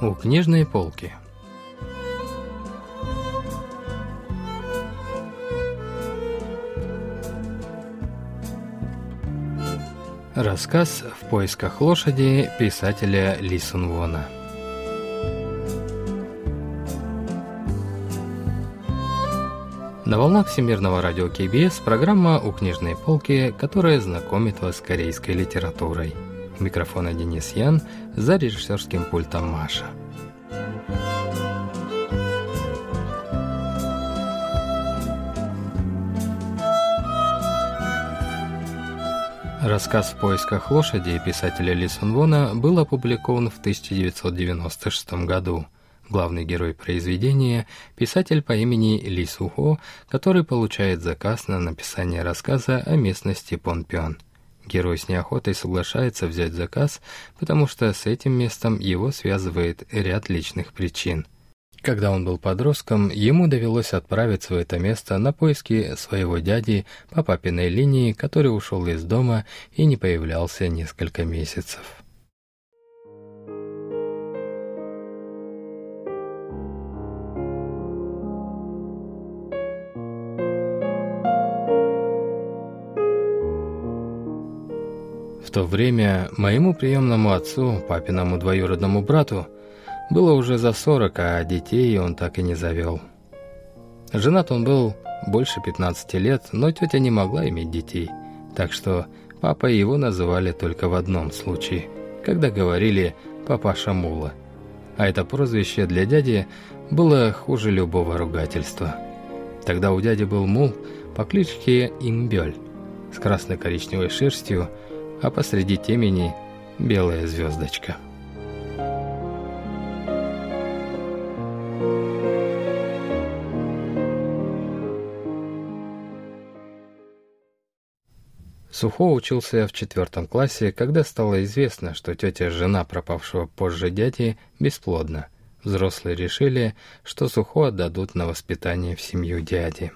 У книжной полки. Рассказ «В поисках лошади» писателя Ли Сунвона На волнах Всемирного радио КБС программа «У книжной полки», которая знакомит вас с корейской литературой. У микрофона Денис Ян, за режиссерским пультом Маша. Рассказ «В поисках лошади» писателя Ли Сун Вона был опубликован в 1996 году. Главный герой произведения – писатель по имени Ли Сухо, который получает заказ на написание рассказа о местности Понпён. Герой с неохотой соглашается взять заказ, потому что с этим местом его связывает ряд личных причин – когда он был подростком, ему довелось отправиться в это место на поиски своего дяди по папиной линии, который ушел из дома и не появлялся несколько месяцев. В то время моему приемному отцу, папиному двоюродному брату, было уже за сорок, а детей он так и не завел. Женат он был больше 15 лет, но тетя не могла иметь детей, так что папа его называли только в одном случае, когда говорили «папаша Мула». А это прозвище для дяди было хуже любого ругательства. Тогда у дяди был мул по кличке Имбель с красно-коричневой шерстью, а посреди темени белая звездочка. Сухо учился в четвертом классе, когда стало известно, что тетя жена пропавшего позже дяди бесплодна. Взрослые решили, что Сухо отдадут на воспитание в семью дяди.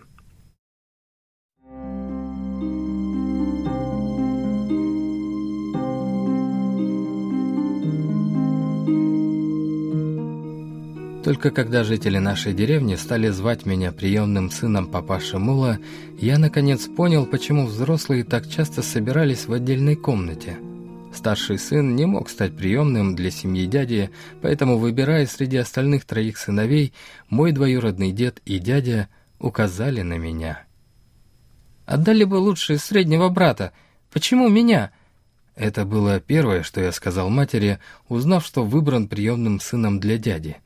Только когда жители нашей деревни стали звать меня приемным сыном папаши Мула, я наконец понял, почему взрослые так часто собирались в отдельной комнате. Старший сын не мог стать приемным для семьи дяди, поэтому, выбирая среди остальных троих сыновей, мой двоюродный дед и дядя указали на меня. «Отдали бы лучше среднего брата. Почему меня?» Это было первое, что я сказал матери, узнав, что выбран приемным сыном для дяди.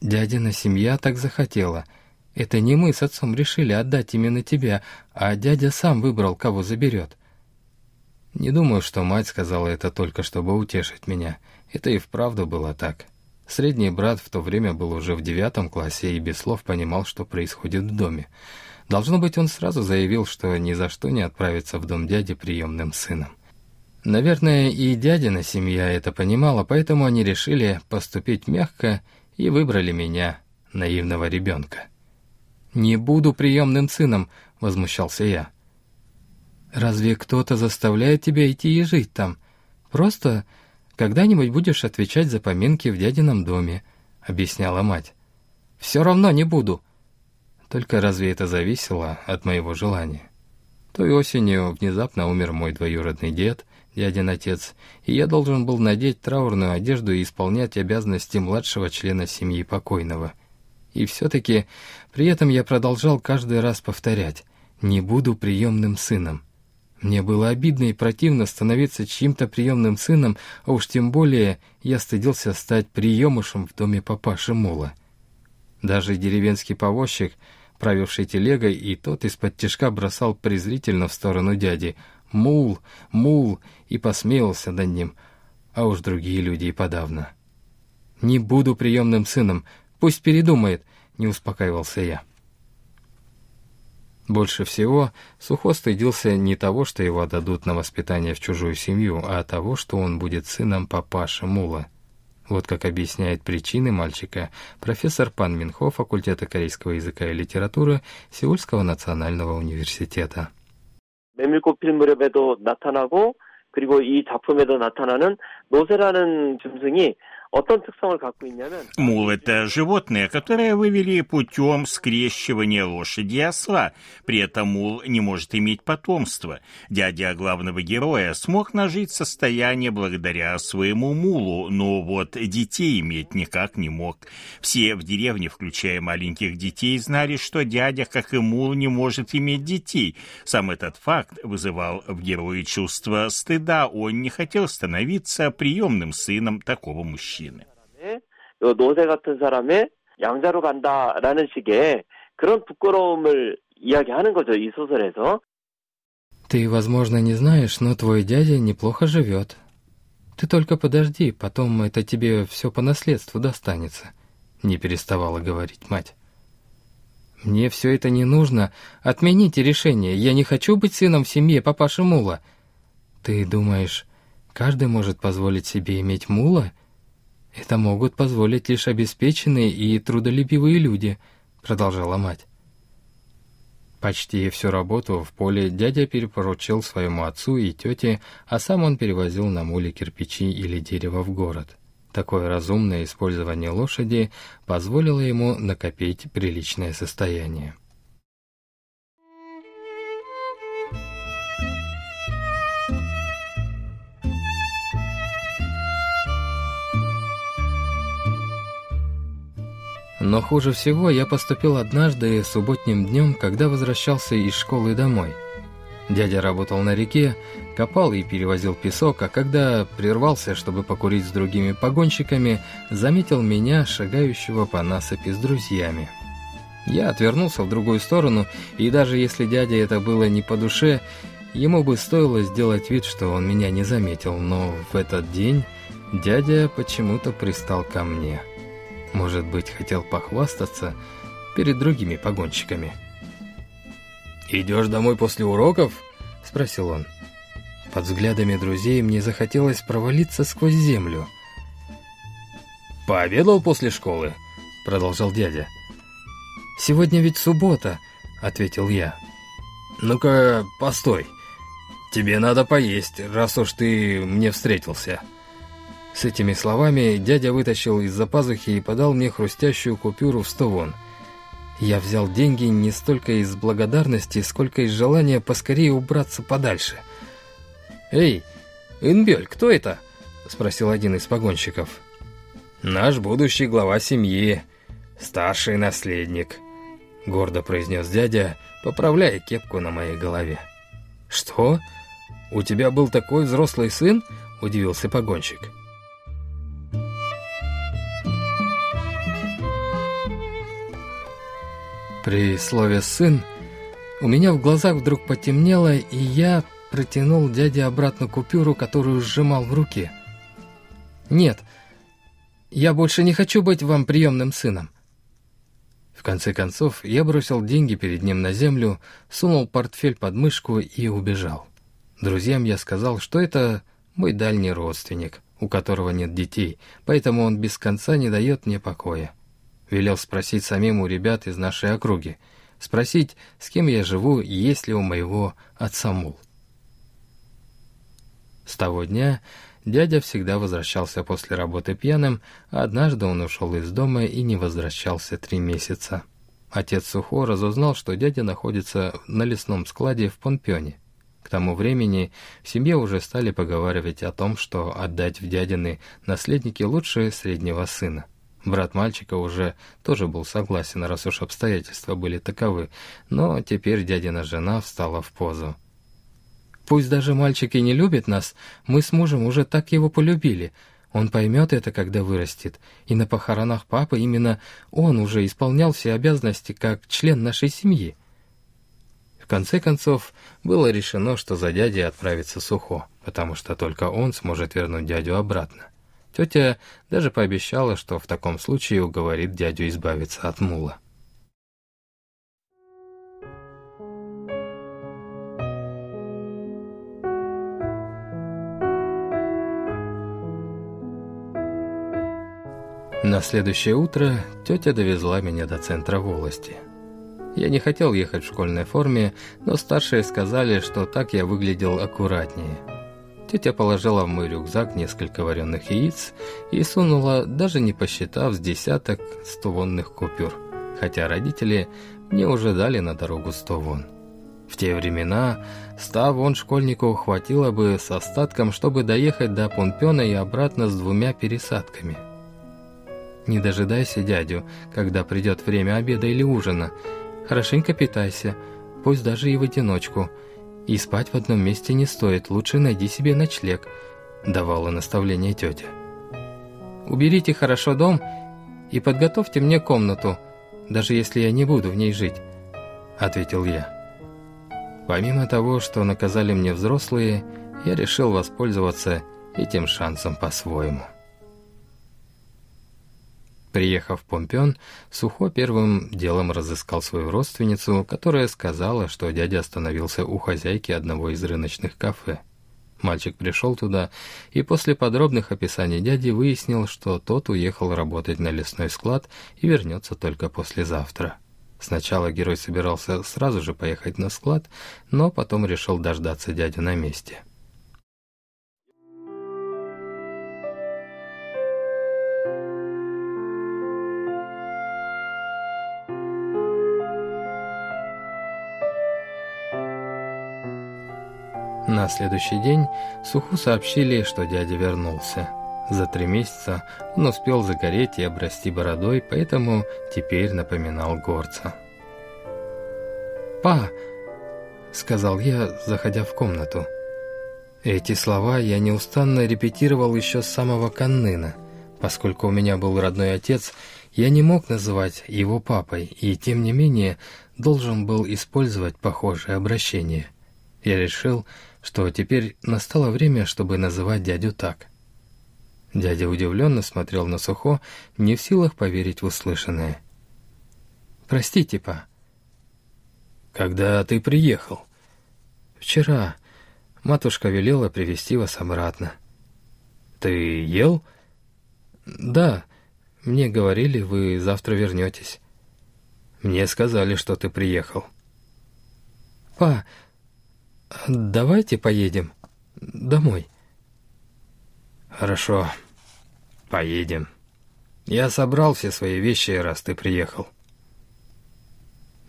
Дядина семья так захотела. Это не мы с отцом решили отдать именно тебя, а дядя сам выбрал, кого заберет. Не думаю, что мать сказала это только, чтобы утешить меня. Это и вправду было так. Средний брат в то время был уже в девятом классе и без слов понимал, что происходит в доме. Должно быть, он сразу заявил, что ни за что не отправится в дом дяди приемным сыном. Наверное, и дядина семья это понимала, поэтому они решили поступить мягко и выбрали меня, наивного ребенка. «Не буду приемным сыном», — возмущался я. «Разве кто-то заставляет тебя идти и жить там? Просто когда-нибудь будешь отвечать за поминки в дядином доме», — объясняла мать. «Все равно не буду». Только разве это зависело от моего желания? Той осенью внезапно умер мой двоюродный дед, дядин отец, и я должен был надеть траурную одежду и исполнять обязанности младшего члена семьи покойного. И все-таки при этом я продолжал каждый раз повторять «не буду приемным сыном». Мне было обидно и противно становиться чьим-то приемным сыном, а уж тем более я стыдился стать приемышем в доме папаши Мула. Даже деревенский повозчик, правивший телегой, и тот из-под тяжка бросал презрительно в сторону дяди — мул, мул, и посмеялся над ним, а уж другие люди и подавно. «Не буду приемным сыном, пусть передумает», — не успокаивался я. Больше всего Сухо стыдился не того, что его отдадут на воспитание в чужую семью, а того, что он будет сыном папаши Мула. Вот как объясняет причины мальчика профессор Пан Минхо факультета корейского языка и литературы Сеульского национального университета. 메밀꽃 무렵에도 나타나고 그리고 이 작품에도 나타나는 노새라는 짐승이 Мул – это животное, которое вывели путем скрещивания лошади и осла. При этом мул не может иметь потомства. Дядя главного героя смог нажить состояние благодаря своему мулу, но вот детей иметь никак не мог. Все в деревне, включая маленьких детей, знали, что дядя, как и мул, не может иметь детей. Сам этот факт вызывал в герое чувство стыда. Он не хотел становиться приемным сыном такого мужчины. мужчины. 요 노새 같은 사람의 양자로 간다라는 식의 그런 부끄러움을 이야기하는 거죠, 이 소설에서. Ты, возможно, не знаешь, но твой дядя неплохо живет. Ты только подожди, потом это тебе все по наследству достанется, не переставала говорить мать. Мне все это не нужно. Отмените решение. Я не хочу быть сыном в семье папаши Мула. Ты думаешь, каждый может позволить себе иметь Мула? — «Это могут позволить лишь обеспеченные и трудолюбивые люди», — продолжала мать. Почти всю работу в поле дядя перепоручил своему отцу и тете, а сам он перевозил на муле кирпичи или дерево в город. Такое разумное использование лошади позволило ему накопить приличное состояние. Но хуже всего я поступил однажды субботним днем, когда возвращался из школы домой. Дядя работал на реке, копал и перевозил песок, а когда прервался, чтобы покурить с другими погонщиками, заметил меня, шагающего по насыпи с друзьями. Я отвернулся в другую сторону, и даже если дядя это было не по душе, ему бы стоило сделать вид, что он меня не заметил, но в этот день дядя почему-то пристал ко мне. Может быть, хотел похвастаться перед другими погонщиками. «Идешь домой после уроков?» — спросил он. Под взглядами друзей мне захотелось провалиться сквозь землю. «Пообедал после школы?» — продолжал дядя. «Сегодня ведь суббота», — ответил я. «Ну-ка, постой. Тебе надо поесть, раз уж ты мне встретился». С этими словами дядя вытащил из-за пазухи и подал мне хрустящую купюру в сто вон. Я взял деньги не столько из благодарности, сколько из желания поскорее убраться подальше. «Эй, Инбель, кто это?» — спросил один из погонщиков. «Наш будущий глава семьи, старший наследник», — гордо произнес дядя, поправляя кепку на моей голове. «Что? У тебя был такой взрослый сын?» — удивился погонщик. При слове «сын» у меня в глазах вдруг потемнело, и я протянул дяде обратно купюру, которую сжимал в руке. «Нет, я больше не хочу быть вам приемным сыном». В конце концов, я бросил деньги перед ним на землю, сунул портфель под мышку и убежал. Друзьям я сказал, что это мой дальний родственник, у которого нет детей, поэтому он без конца не дает мне покоя. Велел спросить самим у ребят из нашей округи. Спросить, с кем я живу и есть ли у моего отца мул. С того дня дядя всегда возвращался после работы пьяным, а однажды он ушел из дома и не возвращался три месяца. Отец Сухо разузнал, что дядя находится на лесном складе в Понпёне. К тому времени в семье уже стали поговаривать о том, что отдать в дядины наследники лучше среднего сына. Брат мальчика уже тоже был согласен, раз уж обстоятельства были таковы, но теперь дядина жена встала в позу. «Пусть даже мальчик и не любит нас, мы с мужем уже так его полюбили. Он поймет это, когда вырастет, и на похоронах папы именно он уже исполнял все обязанности как член нашей семьи». В конце концов, было решено, что за дядей отправится Сухо, потому что только он сможет вернуть дядю обратно. Тетя даже пообещала, что в таком случае уговорит дядю избавиться от мула. На следующее утро тетя довезла меня до центра волости. Я не хотел ехать в школьной форме, но старшие сказали, что так я выглядел аккуратнее. Тетя положила в мой рюкзак несколько вареных яиц и сунула, даже не посчитав, с десяток стовонных купюр, хотя родители мне уже дали на дорогу сто вон. В те времена ста вон школьнику хватило бы с остатком, чтобы доехать до Пунпена и обратно с двумя пересадками. Не дожидайся дядю, когда придет время обеда или ужина, Хорошенько питайся, пусть даже и в одиночку. И спать в одном месте не стоит, лучше найди себе ночлег», — давала наставление тетя. «Уберите хорошо дом и подготовьте мне комнату, даже если я не буду в ней жить», — ответил я. Помимо того, что наказали мне взрослые, я решил воспользоваться этим шансом по-своему. Приехав в Помпен, Сухо первым делом разыскал свою родственницу, которая сказала, что дядя остановился у хозяйки одного из рыночных кафе. Мальчик пришел туда и после подробных описаний дяди выяснил, что тот уехал работать на лесной склад и вернется только послезавтра. Сначала герой собирался сразу же поехать на склад, но потом решил дождаться дядю на месте. На следующий день Суху сообщили, что дядя вернулся. За три месяца он успел загореть и обрасти бородой, поэтому теперь напоминал горца. «Па!» — сказал я, заходя в комнату. Эти слова я неустанно репетировал еще с самого Каннына. Поскольку у меня был родной отец, я не мог называть его папой, и тем не менее должен был использовать похожее обращение. Я решил, что теперь настало время, чтобы называть дядю так. Дядя удивленно смотрел на Сухо, не в силах поверить в услышанное. «Простите, па». «Когда ты приехал?» «Вчера. Матушка велела привести вас обратно». «Ты ел?» «Да. Мне говорили, вы завтра вернетесь». «Мне сказали, что ты приехал». «Па, «Давайте поедем домой». «Хорошо, поедем. Я собрал все свои вещи, раз ты приехал».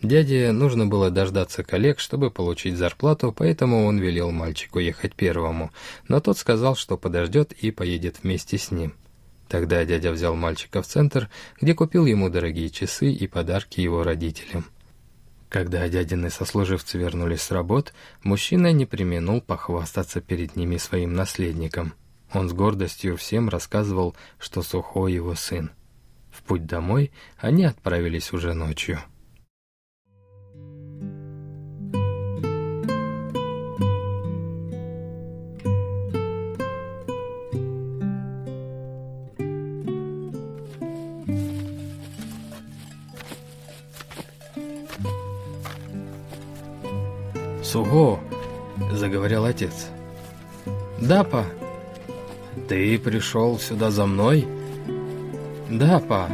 Дяде нужно было дождаться коллег, чтобы получить зарплату, поэтому он велел мальчику ехать первому, но тот сказал, что подождет и поедет вместе с ним. Тогда дядя взял мальчика в центр, где купил ему дорогие часы и подарки его родителям. Когда дядины сослуживцы вернулись с работ, мужчина не применул похвастаться перед ними своим наследником. Он с гордостью всем рассказывал, что Сухой его сын. В путь домой они отправились уже ночью. «Суго!» — заговорил отец. «Да, па». «Ты пришел сюда за мной?» «Да, па».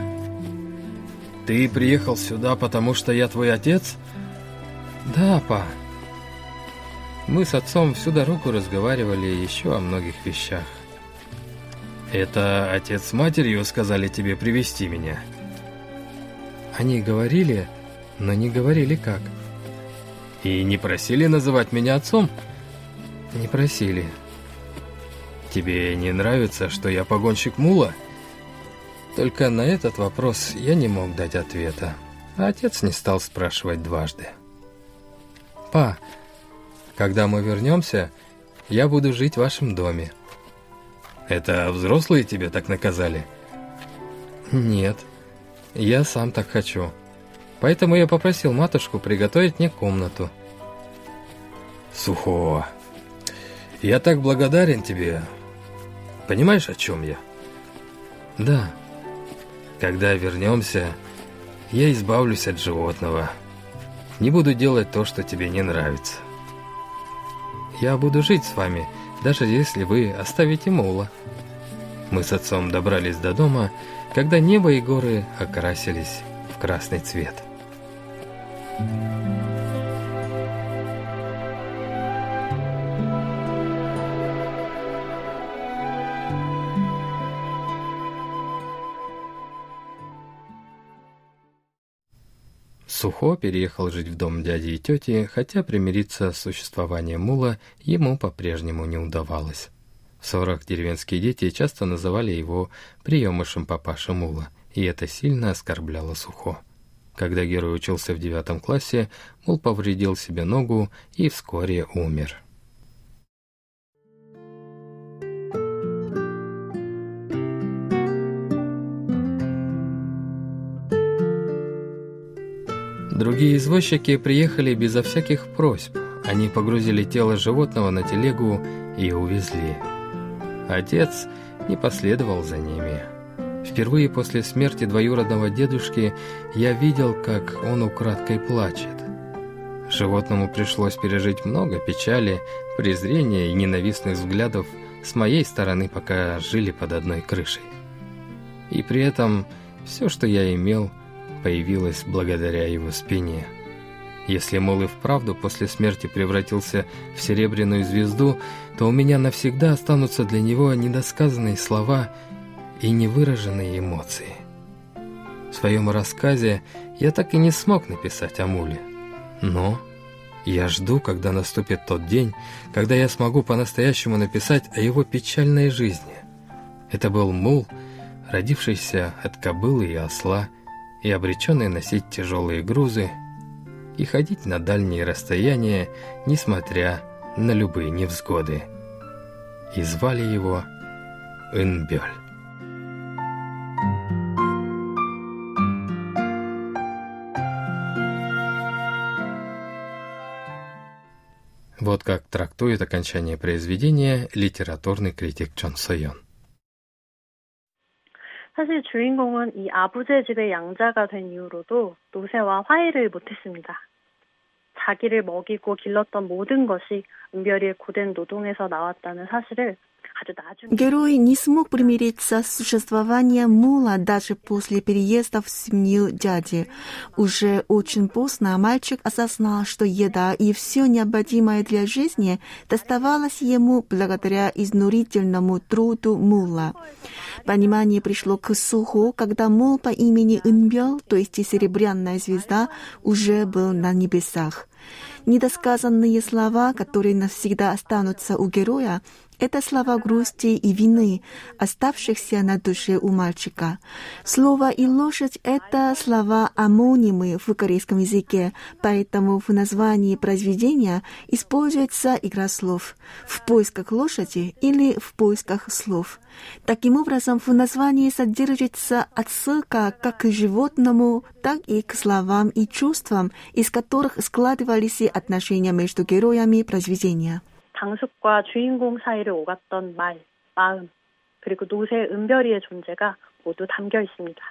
«Ты приехал сюда, потому что я твой отец?» «Да, па». Мы с отцом всю дорогу разговаривали еще о многих вещах. «Это отец с матерью сказали тебе привести меня?» Они говорили, но не говорили как. И не просили называть меня отцом? Не просили. Тебе не нравится, что я погонщик мула? Только на этот вопрос я не мог дать ответа. А отец не стал спрашивать дважды. «Па, когда мы вернемся, я буду жить в вашем доме». «Это взрослые тебя так наказали?» «Нет, я сам так хочу». Поэтому я попросил матушку приготовить мне комнату. Сухо, я так благодарен тебе. Понимаешь, о чем я? Да. Когда вернемся, я избавлюсь от животного. Не буду делать то, что тебе не нравится. Я буду жить с вами, даже если вы оставите Мула. Мы с отцом добрались до дома, когда небо и горы окрасились в красный цвет. Сухо переехал жить в дом дяди и тети, хотя примириться с существованием мула ему по-прежнему не удавалось. В ссорах деревенские дети часто называли его приемышем папаши мула, и это сильно оскорбляло Сухо. Когда герой учился в девятом классе, мул повредил себе ногу и вскоре умер. Другие извозчики приехали безо всяких просьб. Они погрузили тело животного на телегу и увезли. Отец не последовал за ними. Впервые после смерти двоюродного дедушки я видел, как он украдкой плачет. Животному пришлось пережить много печали, презрения и ненавистных взглядов с моей стороны, пока жили под одной крышей. И при этом все, что я имел – появилась благодаря его спине. Если Мол и вправду после смерти превратился в серебряную звезду, то у меня навсегда останутся для него недосказанные слова и невыраженные эмоции. В своем рассказе я так и не смог написать о Муле. Но я жду, когда наступит тот день, когда я смогу по-настоящему написать о его печальной жизни. Это был Мул, родившийся от кобылы и осла, и обреченный носить тяжелые грузы и ходить на дальние расстояния, несмотря на любые невзгоды. И звали его Инбёль. Вот как трактует окончание произведения литературный критик Чон Сойон. 사실 주인공은 이 아부제 집의 양자가 된 이후로도 노새와 화해를 못했습니다. 자기를 먹이고 길렀던 모든 것이 은별이의 고된 노동에서 나왔다는 사실을 Герой не смог примириться с существованием Мула даже после переезда в семью дяди. Уже очень поздно мальчик осознал, что еда и все необходимое для жизни доставалось ему благодаря изнурительному труду Мула. Понимание пришло к Суху, когда Мул по имени Инбел, то есть серебряная звезда, уже был на небесах. Недосказанные слова, которые навсегда останутся у героя, это слова грусти и вины, оставшихся на душе у мальчика. Слово и лошадь — это слова амонимы в корейском языке, поэтому в названии произведения используется игра слов «в поисках лошади» или «в поисках слов». Таким образом, в названии содержится отсылка как к животному, так и к словам и чувствам, из которых складывались отношения между героями произведения. 당숙과 주인공 사이를 오갔던 말, 마음, 그리고 노새 은별이의 존재가 모두 담겨 있습니다.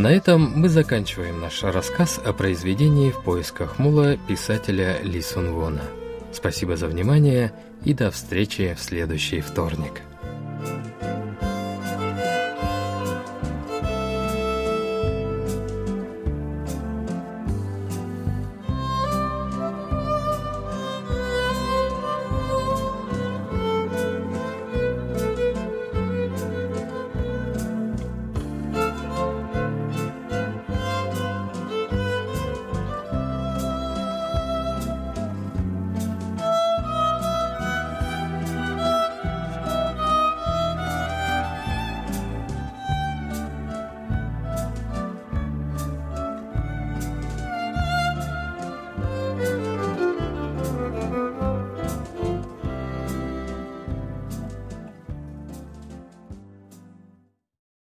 На этом мы заканчиваем наш рассказ о произведении «В поисках мула» писателя Ли Сун Вона. Спасибо за внимание и до встречи в следующий вторник.